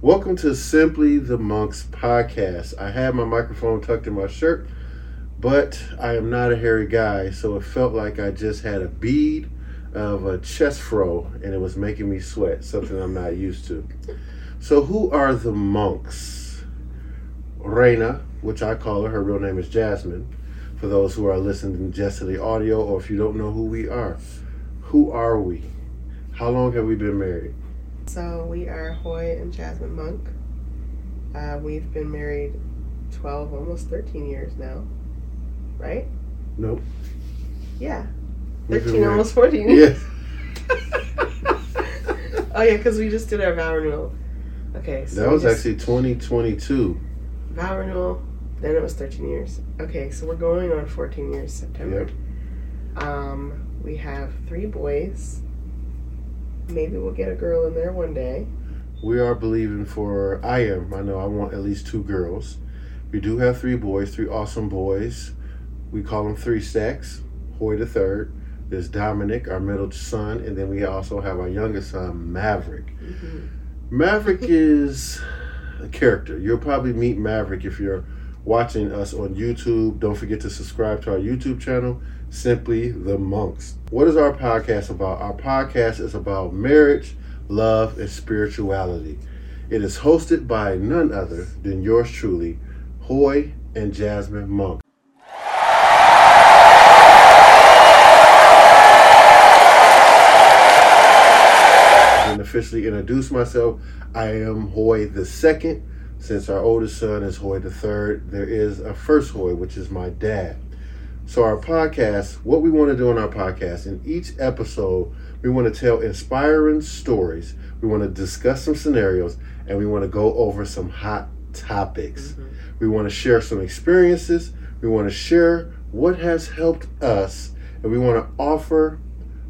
Welcome to Simply the Monks podcast. I had my microphone tucked in my shirt, but I am not a hairy guy, so it felt like I just had a bead of a chest fro and it was making me sweat, something I'm not used to. So, who are the monks? Reina, which I call her, her real name is Jasmin, for those who are listening just to the audio or if you don't know who we are. Who are we? How long have we been married? So we are Hoy and Jasmin Monk. Uh, we've been married 12, almost 13 years now. Right? Nope. Yeah. 13, almost 14 years. Yeah. oh, yeah, because we just did our vow renewal. Okay, so That was actually 2022. vow renewal. Then it was 13 years. Okay, so we're going on 14 years September. Yep. Um, we have three boys. Maybe we'll get a girl in there one day. We are believing for, I am, I know I want at least two girls. We do have three boys, three awesome boys. We call them three stacks. Hoy the third. There's Dominic, our middle son, and then we also have our youngest son, Maverick. Mm-hmm. Maverick is a character. You'll probably meet Maverick if you're watching us on YouTube. Don't forget to subscribe to our YouTube channel, Simply the Monks. What is our podcast about? Our podcast is about marriage, love, and spirituality. It is hosted by none other than yours truly, Hoy and Jasmin Monk. and officially introduce myself. I am Hoy the second. Since our oldest son is Hoy the third, there is a first Hoy, which is my dad. So our podcast, what we want to do on our podcast, in each episode, we want to tell inspiring stories. We want to discuss some scenarios, and we want to go over some hot topics. Mm-hmm. We want to share some experiences. We want to share what has helped us, and we want to offer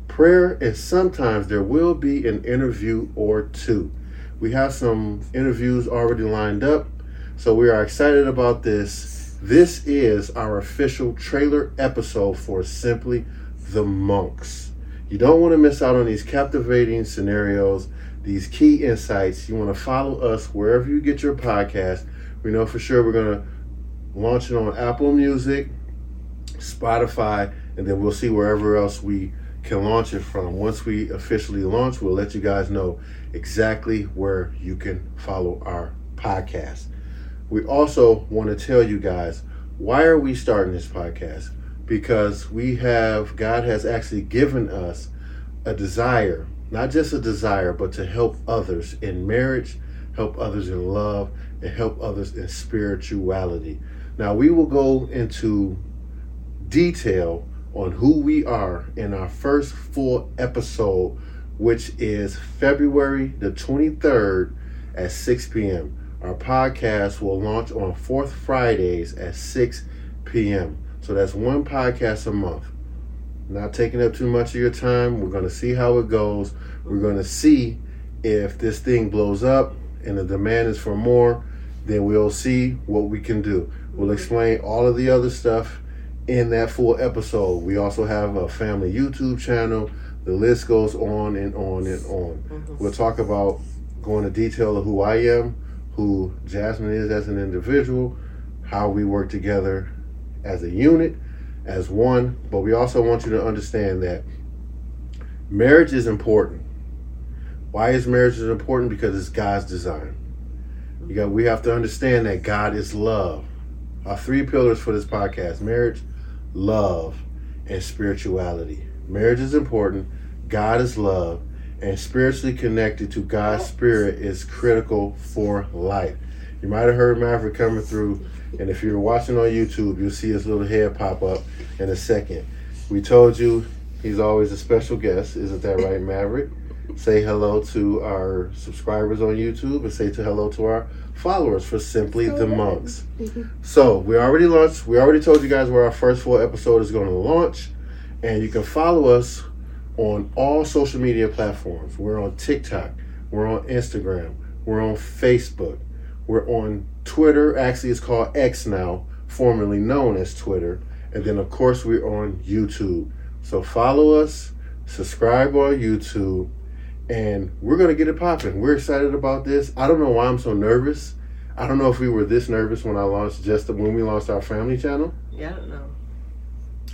prayer, and sometimes there will be an interview or two. We have some interviews already lined up, so we are excited about this. This is our official trailer episode for Simply the Monks. You don't want to miss out on these captivating scenarios, these key insights. You want to follow us wherever you get your podcast. We know for sure we're going to launch it on Apple Music, Spotify, and then we'll see wherever else we can launch it from. Once we officially launch, we'll let you guys know exactly where you can follow our podcast. We also want to tell you guys why are we starting this podcast? Because we have God has actually given us a desire, not just a desire, but to help others in marriage, help others in love, and help others in spirituality. Now we will go into detail on who we are in our first full episode, which is February the 23rd at 6 p.m. Our podcast will launch on fourth Fridays at 6 p.m. So that's one podcast a month. Not taking up too much of your time. We're going to see how it goes. We're going to see if this thing blows up and the demand is for more, then we'll see what we can do. We'll explain all of the other stuff in that full episode. We also have a family YouTube channel. The list goes on and on and on. Mm-hmm. We'll talk about going to detail of who I am, who Jasmin is as an individual, how we work together as a unit, as one. But we also want you to understand that marriage is important. Why is marriage important? Because it's God's design. You got we have to understand that God is love. Our three pillars for this podcast: marriage, love, and spirituality. Marriage is important, God is love, and spiritually connected to God's spirit is critical for life. You might have heard Maverick coming through, and if you're watching on YouTube, you'll see his little head pop up in a second. We told you he's always a special guest. Isn't that right, Maverick? Say hello to our subscribers on YouTube and say to hello to our followers for Simply the Monks. So we already launched. We already told you guys where our first full episode is going to launch, and you can follow us on all social media platforms. We're on TikTok. We're on Instagram. We're on Facebook. We're on Twitter. Actually, it's called X now, formerly known as Twitter. And then, of course, we're on YouTube. So follow us, subscribe on YouTube, and we're gonna get it popping. We're excited about this. I don't know why I'm so nervous. I don't know if we were this nervous when I launched just when we launched our family channel. Yeah, I don't know.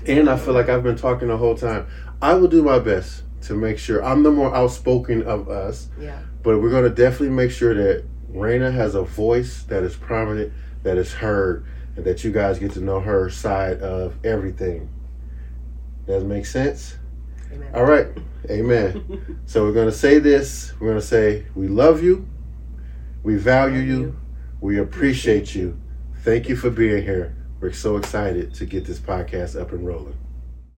And I feel like I've been talking the whole time. I will do my best to make sure I'm the more outspoken of us, Yeah. but we're gonna definitely make sure that Raina has a voice that is prominent, that is heard, and that you guys get to know her side of everything. Does it make sense? Amen. All right. Amen. So we're going to say this. We're going to say, We love you. We value Love you. you. We appreciate you. Thank you for being here. We're so excited to get this podcast up and rolling.